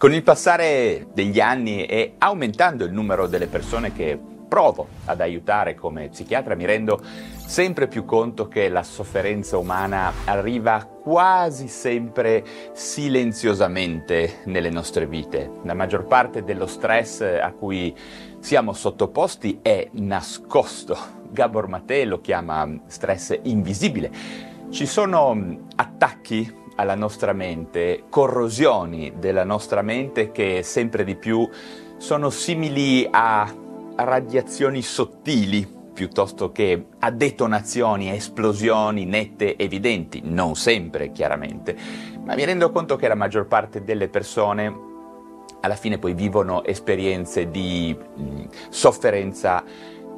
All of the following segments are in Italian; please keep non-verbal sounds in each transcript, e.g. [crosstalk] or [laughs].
Con il passare degli anni e aumentando il numero delle persone che provo ad aiutare come psichiatra, mi rendo sempre più conto che la sofferenza umana arriva quasi sempre silenziosamente nelle nostre vite. La maggior parte dello stress a cui siamo sottoposti è nascosto. Gabor Maté lo chiama stress invisibile. Ci sono attacchi alla nostra mente, corrosioni della nostra mente che sempre di più sono simili a radiazioni sottili piuttosto che a detonazioni, esplosioni nette, evidenti, non sempre chiaramente, ma mi rendo conto che la maggior parte delle persone alla fine poi vivono esperienze di mm, sofferenza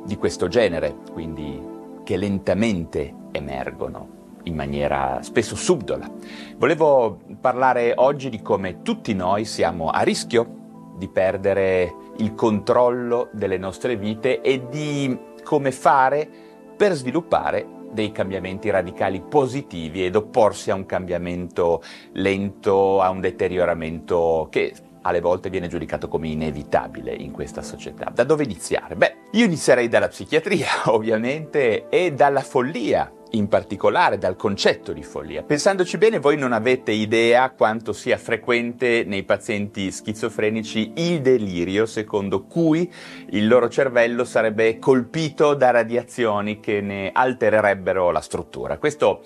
di questo genere, quindi che lentamente emergono in maniera spesso subdola. Volevo parlare oggi di come tutti noi siamo a rischio di perdere il controllo delle nostre vite e di come fare per sviluppare dei cambiamenti radicali positivi ed opporsi a un cambiamento lento, a un deterioramento che alle volte viene giudicato come inevitabile in questa società. Da dove iniziare? Beh, io inizierei dalla psichiatria, [laughs] ovviamente, e dalla follia in particolare dal concetto di follia. Pensandoci bene, voi non avete idea quanto sia frequente nei pazienti schizofrenici il delirio secondo cui il loro cervello sarebbe colpito da radiazioni che ne altererebbero la struttura. Questo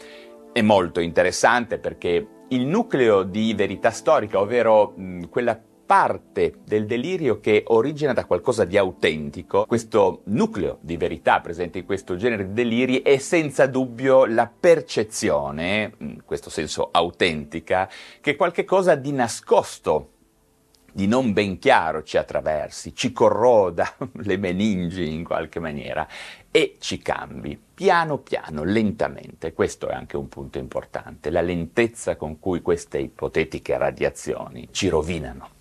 è molto interessante perché il nucleo di verità storica, ovvero mh, quella parte del delirio che origina da qualcosa di autentico, questo nucleo di verità presente in questo genere di deliri è senza dubbio la percezione, in questo senso autentica, che qualche cosa di nascosto di non ben chiaro ci attraversi, ci corroda [laughs] le meningi in qualche maniera e ci cambi piano piano, lentamente. Questo è anche un punto importante, la lentezza con cui queste ipotetiche radiazioni ci rovinano.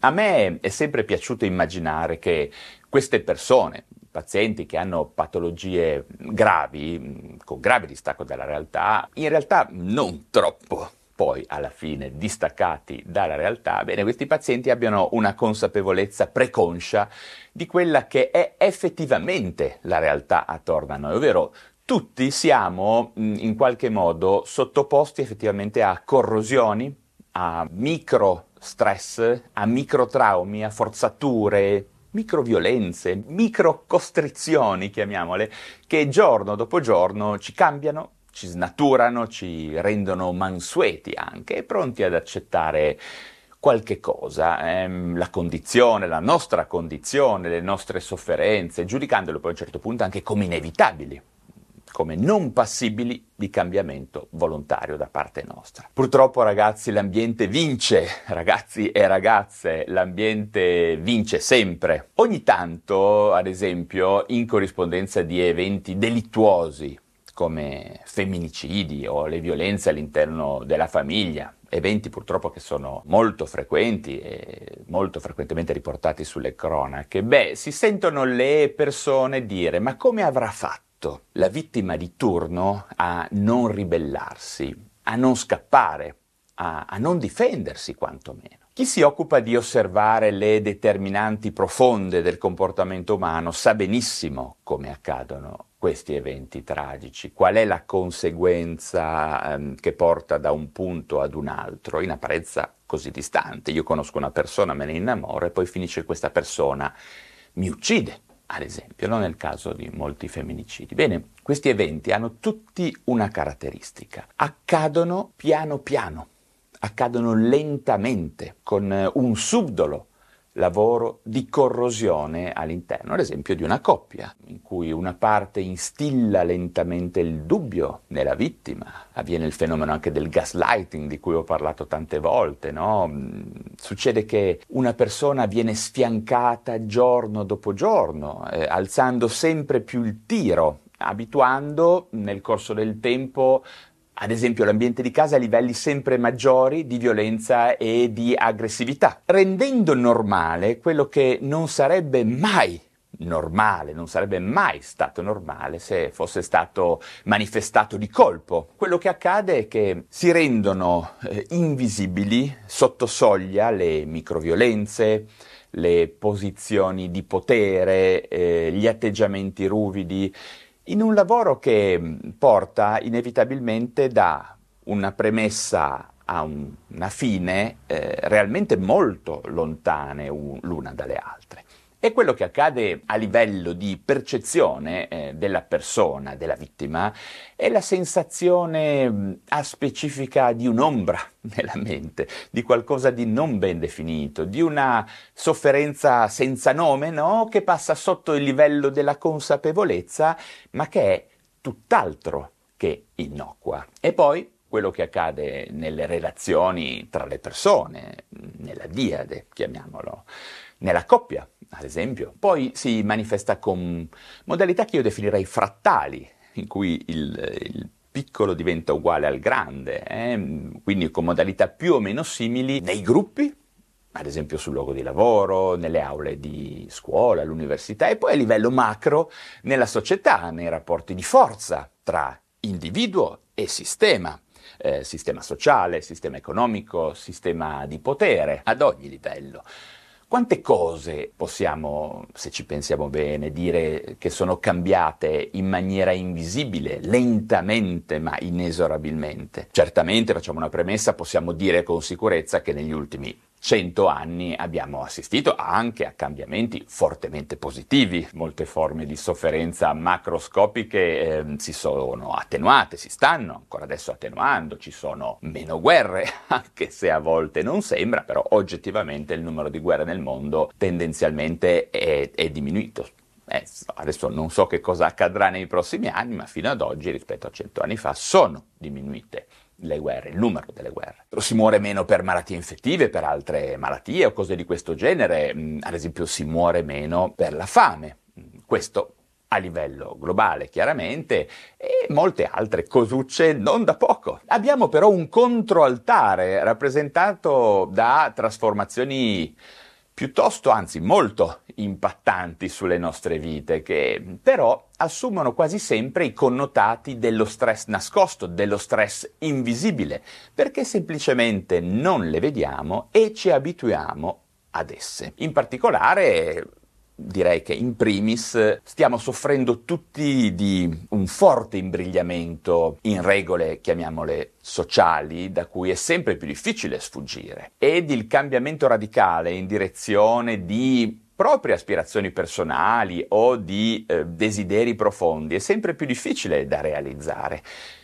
A me è sempre piaciuto immaginare che queste persone, pazienti che hanno patologie gravi, con grave distacco dalla realtà, in realtà non troppo poi alla fine distaccati dalla realtà, bene, questi pazienti abbiano una consapevolezza preconscia di quella che è effettivamente la realtà attorno a noi, ovvero tutti siamo in qualche modo sottoposti effettivamente a corrosioni, a micro stress, a microtraumi, a forzature, microviolenze, microcostrizioni, chiamiamole, che giorno dopo giorno ci cambiano, ci snaturano, ci rendono mansueti anche, pronti ad accettare qualche cosa, ehm, la condizione, la nostra condizione, le nostre sofferenze, giudicandole poi a un certo punto anche come inevitabili come non passibili di cambiamento volontario da parte nostra. Purtroppo ragazzi l'ambiente vince, ragazzi e ragazze, l'ambiente vince sempre. Ogni tanto, ad esempio, in corrispondenza di eventi delittuosi come femminicidi o le violenze all'interno della famiglia, eventi purtroppo che sono molto frequenti e molto frequentemente riportati sulle cronache, beh, si sentono le persone dire ma come avrà fatto? La vittima di turno a non ribellarsi, a non scappare, a, a non difendersi quantomeno. Chi si occupa di osservare le determinanti profonde del comportamento umano sa benissimo come accadono questi eventi tragici, qual è la conseguenza ehm, che porta da un punto ad un altro, in apparenza così distante. Io conosco una persona, me ne innamoro e poi finisce questa persona mi uccide ad esempio, no? nel caso di molti femminicidi. Bene, questi eventi hanno tutti una caratteristica, accadono piano piano, accadono lentamente, con un subdolo lavoro di corrosione all'interno, ad esempio di una coppia, in cui una parte instilla lentamente il dubbio nella vittima. Avviene il fenomeno anche del gaslighting di cui ho parlato tante volte, no? Succede che una persona viene sfiancata giorno dopo giorno, eh, alzando sempre più il tiro, abituando nel corso del tempo ad esempio l'ambiente di casa a livelli sempre maggiori di violenza e di aggressività, rendendo normale quello che non sarebbe mai normale, non sarebbe mai stato normale se fosse stato manifestato di colpo. Quello che accade è che si rendono eh, invisibili sotto soglia le microviolenze, le posizioni di potere, eh, gli atteggiamenti ruvidi, in un lavoro che mm, porta inevitabilmente da una premessa a un, una fine eh, realmente molto lontane un, l'una dalle altre. E quello che accade a livello di percezione eh, della persona, della vittima, è la sensazione mm, a specifica di un'ombra [laughs] nella mente, di qualcosa di non ben definito, di una sofferenza senza nome, no? Che passa sotto il livello della consapevolezza, ma che è tutt'altro che innocua. E poi quello che accade nelle relazioni tra le persone, nella diade, chiamiamolo, nella coppia, ad esempio. Poi si manifesta con modalità che io definirei frattali, in cui il, il piccolo diventa uguale al grande, eh? quindi con modalità più o meno simili nei gruppi, ad esempio sul luogo di lavoro, nelle aule di scuola, all'università, e poi a livello macro nella società, nei rapporti di forza tra individuo e sistema. Eh, sistema sociale, sistema economico, sistema di potere, ad ogni livello. Quante cose possiamo, se ci pensiamo bene, dire che sono cambiate in maniera invisibile, lentamente ma inesorabilmente? Certamente, facciamo una premessa, possiamo dire con sicurezza che negli ultimi cento anni abbiamo assistito anche a cambiamenti fortemente positivi. Molte forme di sofferenza macroscopiche eh, si sono attenuate, si stanno ancora adesso attenuando, ci sono meno guerre, [laughs] anche se a volte non sembra, però oggettivamente il numero di guerre nel mondo tendenzialmente è, è diminuito. Eh, adesso non so che cosa accadrà nei prossimi anni, ma fino ad oggi rispetto a cento anni fa sono diminuite le guerre, il numero delle guerre. Si muore meno per malattie infettive, per altre malattie o cose di questo genere, mm, ad esempio si muore meno per la fame. Mm, questo a livello globale chiaramente e molte altre cosucce non da poco. Abbiamo però un controaltare rappresentato da trasformazioni piuttosto, anzi molto impattanti sulle nostre vite, che però assumono quasi sempre i connotati dello stress nascosto, dello stress invisibile, perché semplicemente non le vediamo e ci abituiamo ad esse. In particolare direi che in primis stiamo soffrendo tutti di un forte imbrigliamento in regole, chiamiamole sociali, da cui è sempre più difficile sfuggire, ed il cambiamento radicale in direzione di proprie aspirazioni personali o di eh, desideri profondi è sempre più difficile da realizzare.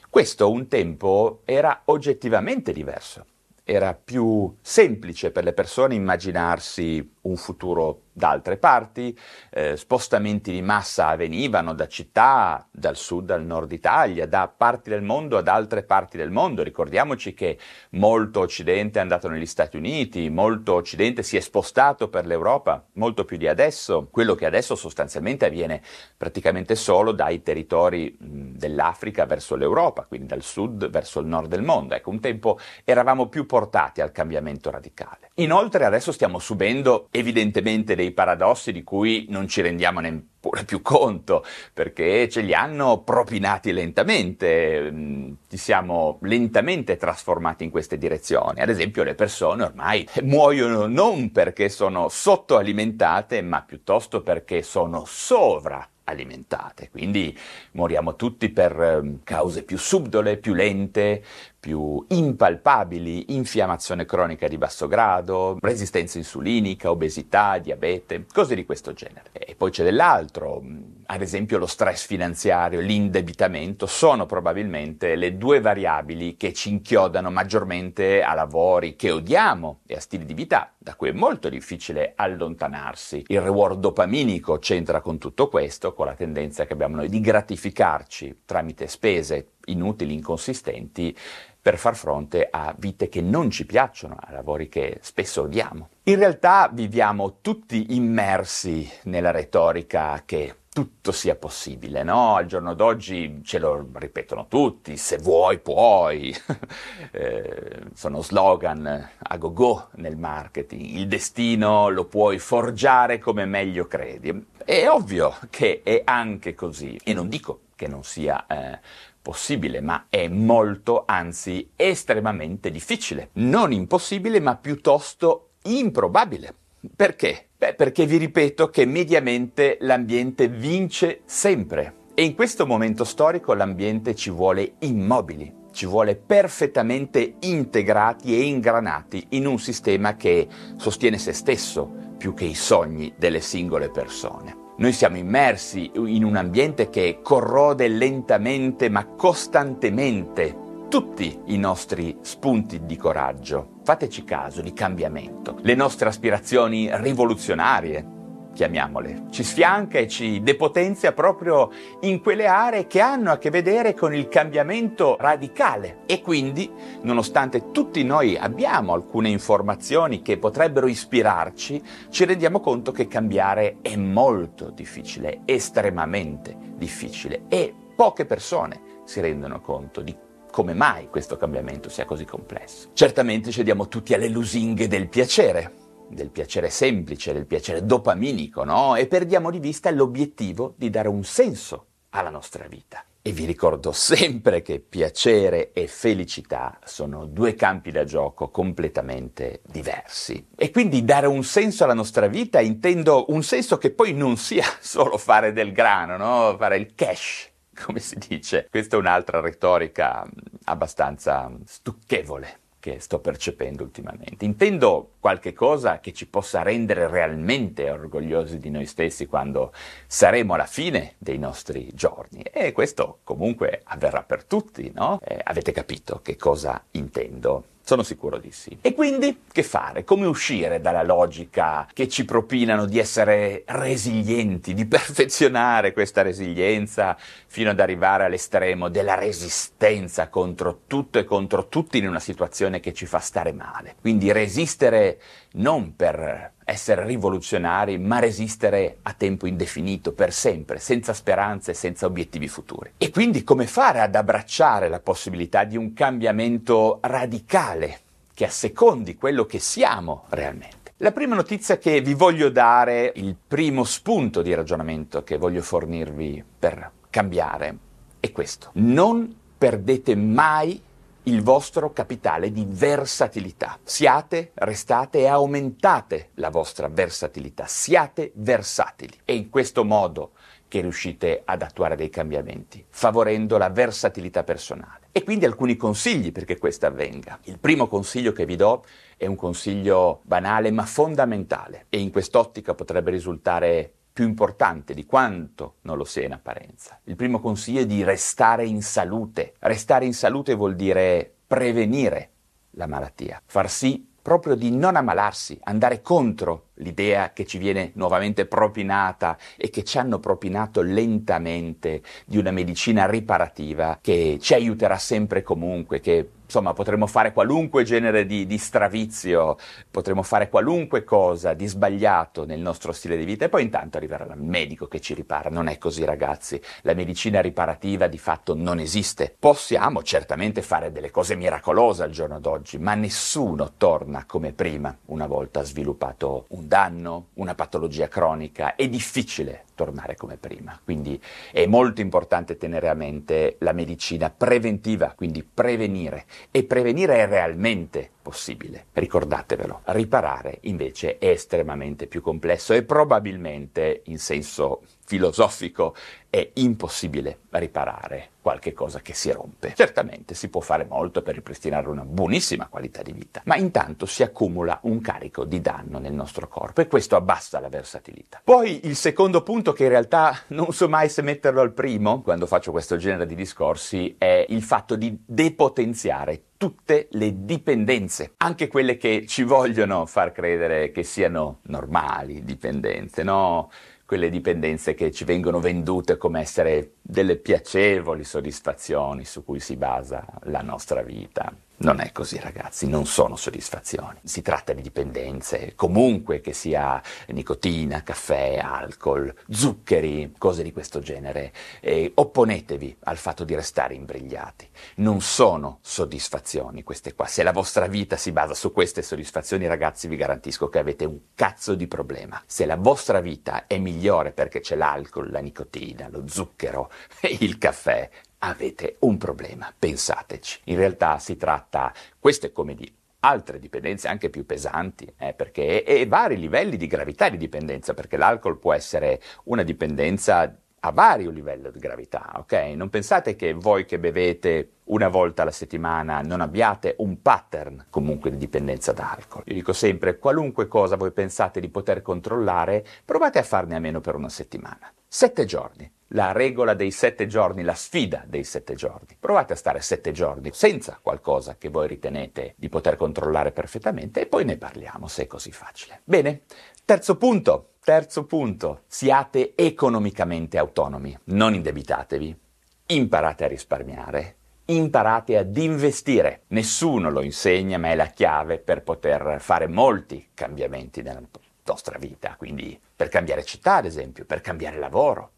Questo un tempo era oggettivamente diverso. Era più semplice per le persone immaginarsi un futuro da altre parti, eh, spostamenti di massa avvenivano da città, dal sud al nord Italia, da parti del mondo ad altre parti del mondo. Ricordiamoci che molto Occidente è andato negli Stati Uniti, molto Occidente si è spostato per l'Europa, molto più di adesso. Quello che adesso sostanzialmente avviene praticamente solo dai territori dell'Africa verso l'Europa, quindi dal sud verso il nord del mondo. Ecco, un tempo eravamo più portati al cambiamento radicale. Inoltre adesso stiamo subendo evidentemente dei paradossi di cui non ci rendiamo neppure più conto, perché ce li hanno propinati lentamente, mm, ci siamo lentamente trasformati in queste direzioni. Ad esempio le persone ormai muoiono non perché sono sottoalimentate, ma piuttosto perché sono sovra alimentate, quindi moriamo tutti per ehm, cause più subdole, più lente, più impalpabili, infiammazione cronica di basso grado, resistenza insulinica, obesità, diabete, cose di questo genere. E poi c'è dell'altro, ad esempio lo stress finanziario, l'indebitamento, sono probabilmente le due variabili che ci inchiodano maggiormente a lavori che odiamo e a stili di vita da cui è molto difficile allontanarsi. Il reward dopaminico c'entra con tutto questo, con la tendenza che abbiamo noi di gratificarci tramite spese inutili, inconsistenti, per far fronte a vite che non ci piacciono, a lavori che spesso odiamo. In realtà viviamo tutti immersi nella retorica che tutto sia possibile, no? Al giorno d'oggi ce lo ripetono tutti, se vuoi puoi, [laughs] eh, sono slogan a go-go nel marketing, il destino lo puoi forgiare come meglio credi. È ovvio che è anche così e non dico che non sia eh, possibile, ma è molto, anzi estremamente difficile. Non impossibile, ma piuttosto improbabile. Perché? Beh, perché vi ripeto che mediamente l'ambiente vince sempre e in questo momento storico l'ambiente ci vuole immobili, ci vuole perfettamente integrati e ingranati in un sistema che sostiene se stesso più che i sogni delle singole persone. Noi siamo immersi in un ambiente che corrode lentamente ma costantemente tutti i nostri spunti di coraggio. Fateci caso di cambiamento. Le nostre aspirazioni rivoluzionarie, chiamiamole, ci sfianca e ci depotenzia proprio in quelle aree che hanno a che vedere con il cambiamento radicale. E quindi, nonostante tutti noi abbiamo alcune informazioni che potrebbero ispirarci, ci rendiamo conto che cambiare è molto difficile, estremamente difficile e poche persone si rendono conto di come mai questo cambiamento sia così complesso. Certamente cediamo tutti alle lusinghe del piacere, del piacere semplice, del piacere dopaminico, no? E perdiamo di vista l'obiettivo di dare un senso alla nostra vita. E vi ricordo sempre che piacere e felicità sono due campi da gioco completamente diversi. E quindi dare un senso alla nostra vita intendo un senso che poi non sia [laughs] solo fare del grano, no? Fare il cash, come si dice. Questa è un'altra retorica abbastanza stucchevole che sto percependo ultimamente. Intendo qualche cosa che ci possa rendere realmente orgogliosi di noi stessi quando saremo alla fine dei nostri giorni. E questo comunque avverrà per tutti, no? Eh, avete capito che cosa intendo? Sono sicuro di sì. E quindi che fare? Come uscire dalla logica che ci propinano di essere resilienti, di perfezionare questa resilienza fino ad arrivare all'estremo della resistenza contro tutto e contro tutti in una situazione che ci fa stare male? Quindi resistere non per essere rivoluzionari, ma resistere a tempo indefinito, per sempre, senza speranze, senza obiettivi futuri. E quindi come fare ad abbracciare la possibilità di un cambiamento radicale che assecondi quello che siamo realmente? La prima notizia che vi voglio dare, il primo spunto di ragionamento che voglio fornirvi per cambiare, è questo. Non perdete mai il vostro capitale di versatilità. Siate, restate e aumentate la vostra versatilità. Siate versatili. È in questo modo che riuscite ad attuare dei cambiamenti, favorendo la versatilità personale. E quindi alcuni consigli perché questo avvenga. Il primo consiglio che vi do è un consiglio banale ma fondamentale e in quest'ottica potrebbe risultare più importante di quanto non lo sia in apparenza. Il primo consiglio è di restare in salute. Restare in salute vuol dire prevenire la malattia, far sì proprio di non ammalarsi, andare contro l'idea che ci viene nuovamente propinata e che ci hanno propinato lentamente di una medicina riparativa che ci aiuterà sempre e comunque, che insomma potremmo fare qualunque genere di, di, stravizio, potremmo fare qualunque cosa di sbagliato nel nostro stile di vita e poi intanto arriverà il medico che ci ripara. Non è così ragazzi, la medicina riparativa di fatto non esiste. Possiamo certamente fare delle cose miracolose al giorno d'oggi, ma nessuno torna come prima una volta sviluppato un danno, una patologia cronica. È difficile tornare come prima, quindi è molto importante tenere a mente la medicina preventiva, quindi prevenire. E prevenire è realmente possibile. Ricordatevelo, riparare invece è estremamente più complesso e probabilmente in senso filosofico è impossibile riparare qualche cosa che si rompe. Certamente si può fare molto per ripristinare una buonissima qualità di vita, ma intanto si accumula un carico di danno nel nostro corpo e questo abbassa la versatilità. Poi il secondo punto che in realtà non so mai se metterlo al primo quando faccio questo genere di discorsi è il fatto di depotenziare tutte le dipendenze, anche quelle che ci vogliono far credere che siano normali dipendenze, no? quelle dipendenze che ci vengono vendute come essere delle piacevoli soddisfazioni su cui si basa la nostra vita. Non è così ragazzi, non sono soddisfazioni. Si tratta di dipendenze, comunque che sia nicotina, caffè, alcol, zuccheri, cose di questo genere. E opponetevi al fatto di restare imbrigliati. Non sono soddisfazioni queste qua. Se la vostra vita si basa su queste soddisfazioni ragazzi vi garantisco che avete un cazzo di problema. Se la vostra vita è migliore perché c'è l'alcol, la nicotina, lo zucchero [laughs] il caffè, avete un problema, pensateci. In realtà si tratta, questo è come di altre dipendenze anche più pesanti, eh, perché e vari livelli di gravità di dipendenza, perché l'alcol può essere una dipendenza a vario livello di gravità, ok? Non pensate che voi che bevete una volta alla settimana non abbiate un pattern comunque di dipendenza da alcol. Io dico sempre, qualunque cosa voi pensate di poter controllare, provate a farne a meno per una settimana. Sette giorni la regola dei sette giorni, la sfida dei sette giorni. Provate a stare sette giorni senza qualcosa che voi ritenete di poter controllare perfettamente e poi ne parliamo se è così facile. Bene, terzo punto. Terzo punto, siate economicamente autonomi, non indebitatevi, imparate a risparmiare, imparate ad investire. Nessuno lo insegna, ma è la chiave per poter fare molti cambiamenti nella nostra vita, quindi per cambiare città, ad esempio, per cambiare lavoro,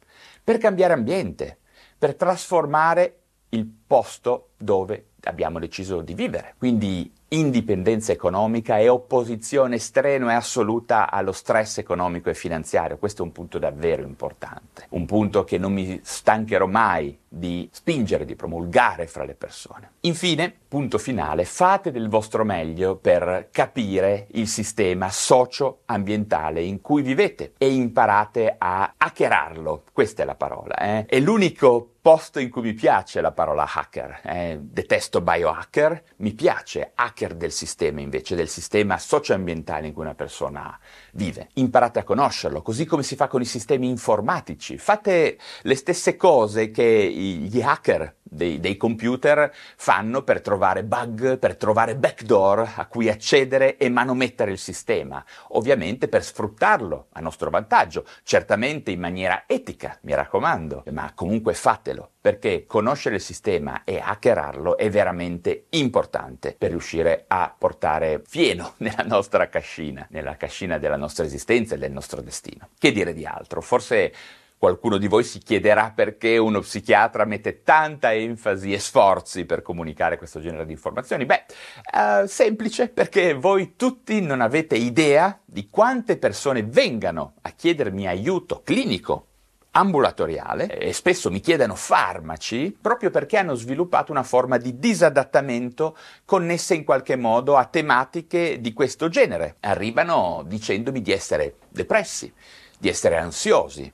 per cambiare ambiente, per trasformare il posto dove abbiamo deciso di vivere. Quindi indipendenza economica e opposizione strenua e assoluta allo stress economico e finanziario. Questo è un punto davvero importante, un punto che non mi stancherò mai di spingere, di promulgare fra le persone. Infine, punto finale, fate del vostro meglio per capire il sistema socio-ambientale in cui vivete e imparate a hackerarlo. Questa è la parola. Eh? È l'unico posto in cui mi piace la parola hacker. Eh? Detesto biohacker, mi piace hacker hacker del sistema invece, del sistema socioambientale in cui una persona vive. Imparate a conoscerlo, così come si fa con i sistemi informatici. Fate le stesse cose che gli hacker dei, dei, computer fanno per trovare bug, per trovare backdoor a cui accedere e manomettere il sistema, ovviamente per sfruttarlo a nostro vantaggio, certamente in maniera etica, mi raccomando, ma comunque fatelo, perché conoscere il sistema e hackerarlo è veramente importante per riuscire a portare fieno [laughs] nella nostra cascina, nella cascina della nostra esistenza e del nostro destino. Che dire di altro? Forse Qualcuno di voi si chiederà perché uno psichiatra mette tanta enfasi e sforzi per comunicare questo genere di informazioni. Beh, eh, semplice, perché voi tutti non avete idea di quante persone vengano a chiedermi aiuto clinico ambulatoriale e spesso mi chiedono farmaci proprio perché hanno sviluppato una forma di disadattamento connessa in qualche modo a tematiche di questo genere. Arrivano dicendomi di essere depressi, di essere ansiosi,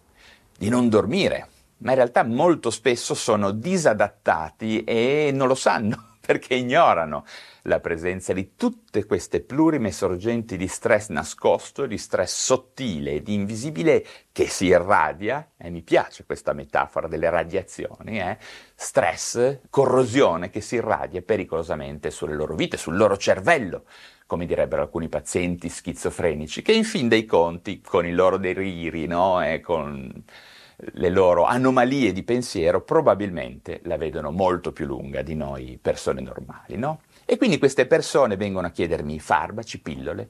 di non dormire, ma in realtà molto spesso sono disadattati e non lo sanno [laughs] perché ignorano la presenza di tutte queste plurime sorgenti di stress nascosto, di stress sottile e di invisibile che si irradia, e mi piace questa metafora delle radiazioni, eh? stress, corrosione che si irradia pericolosamente sulle loro vite, sul loro cervello, come direbbero alcuni pazienti schizofrenici, che in fin dei conti, con i loro deliri no? e con le loro anomalie di pensiero, probabilmente la vedono molto più lunga di noi persone normali. No? E quindi queste persone vengono a chiedermi farmaci, pillole,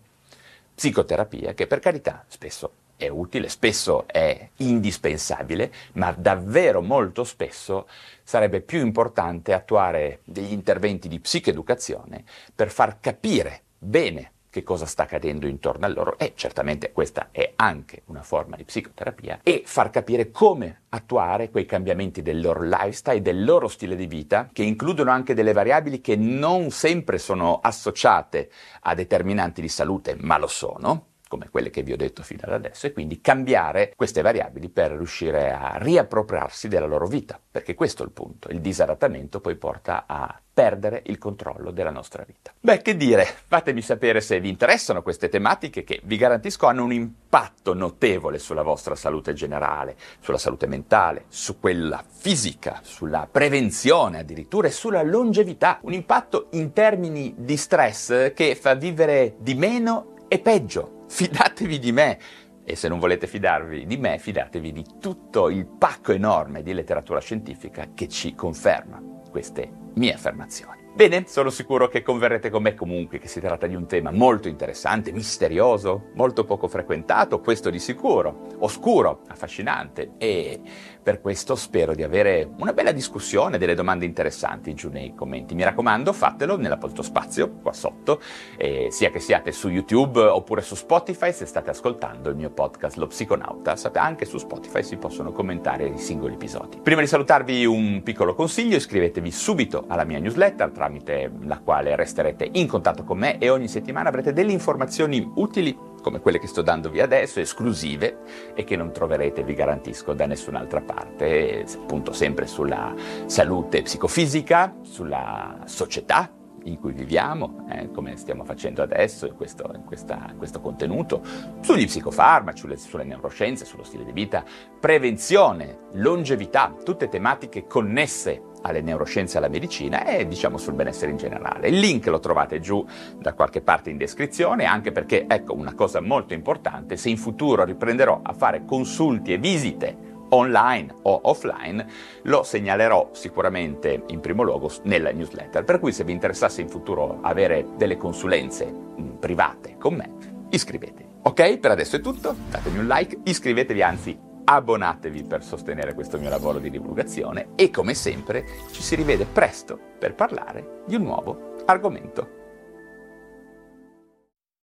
psicoterapia, che per carità spesso è utile, spesso è indispensabile, ma davvero molto spesso sarebbe più importante attuare degli interventi di psicoeducazione per far capire bene che cosa sta accadendo intorno a loro. E certamente questa è anche una forma di psicoterapia. E far capire come attuare quei cambiamenti del loro lifestyle, del loro stile di vita, che includono anche delle variabili che non sempre sono associate a determinanti di salute, ma lo sono, come quelle che vi ho detto fino ad adesso, e quindi cambiare queste variabili per riuscire a riappropriarsi della loro vita, perché questo è il punto. Il disadattamento poi porta a perdere il controllo della nostra vita. Beh, che dire, fatemi sapere se vi interessano queste tematiche che vi garantisco hanno un impatto notevole sulla vostra salute generale, sulla salute mentale, su quella fisica, sulla prevenzione addirittura e sulla longevità. Un impatto in termini di stress che fa vivere di meno e peggio fidatevi di me. E se non volete fidarvi di me, fidatevi di tutto il pacco enorme di letteratura scientifica che ci conferma queste mie affermazioni. Bene, sono sicuro che converrete con me comunque che si tratta di un tema molto interessante, misterioso, molto poco frequentato, questo di sicuro, oscuro, affascinante e per questo spero di avere una bella discussione, delle domande interessanti giù nei commenti. Mi raccomando, fatelo nell'apposito spazio qua sotto, eh, sia che siate su YouTube oppure su Spotify se state ascoltando il mio podcast Lo Psiconauta. Anche su Spotify si possono commentare i singoli episodi. Prima di salutarvi un piccolo consiglio, iscrivetevi subito alla mia newsletter tramite la quale resterete in contatto con me e ogni settimana avrete delle informazioni utili come quelle che sto dandovi adesso, esclusive e che non troverete, vi garantisco, da nessun'altra parte, appunto sempre sulla salute psicofisica, sulla società in cui viviamo, eh, come stiamo facendo adesso in questo, in questa, in questo contenuto, sugli psicofarmaci, sulle, sulle, neuroscienze, sullo stile di vita, prevenzione, longevità, tutte tematiche connesse alle neuroscienze e alla medicina e diciamo sul benessere in generale. Il link lo trovate giù da qualche parte in descrizione, anche perché, ecco, una cosa molto importante, se in futuro riprenderò a fare consulti e visite online o offline, lo segnalerò sicuramente in primo luogo nella newsletter. Per cui se vi interessasse in futuro avere delle consulenze mm, private con me, iscrivetevi. Ok, per adesso è tutto, datemi un like, iscrivetevi anzi abbonatevi per sostenere questo mio lavoro di divulgazione e come sempre ci si rivede presto per parlare di un nuovo argomento.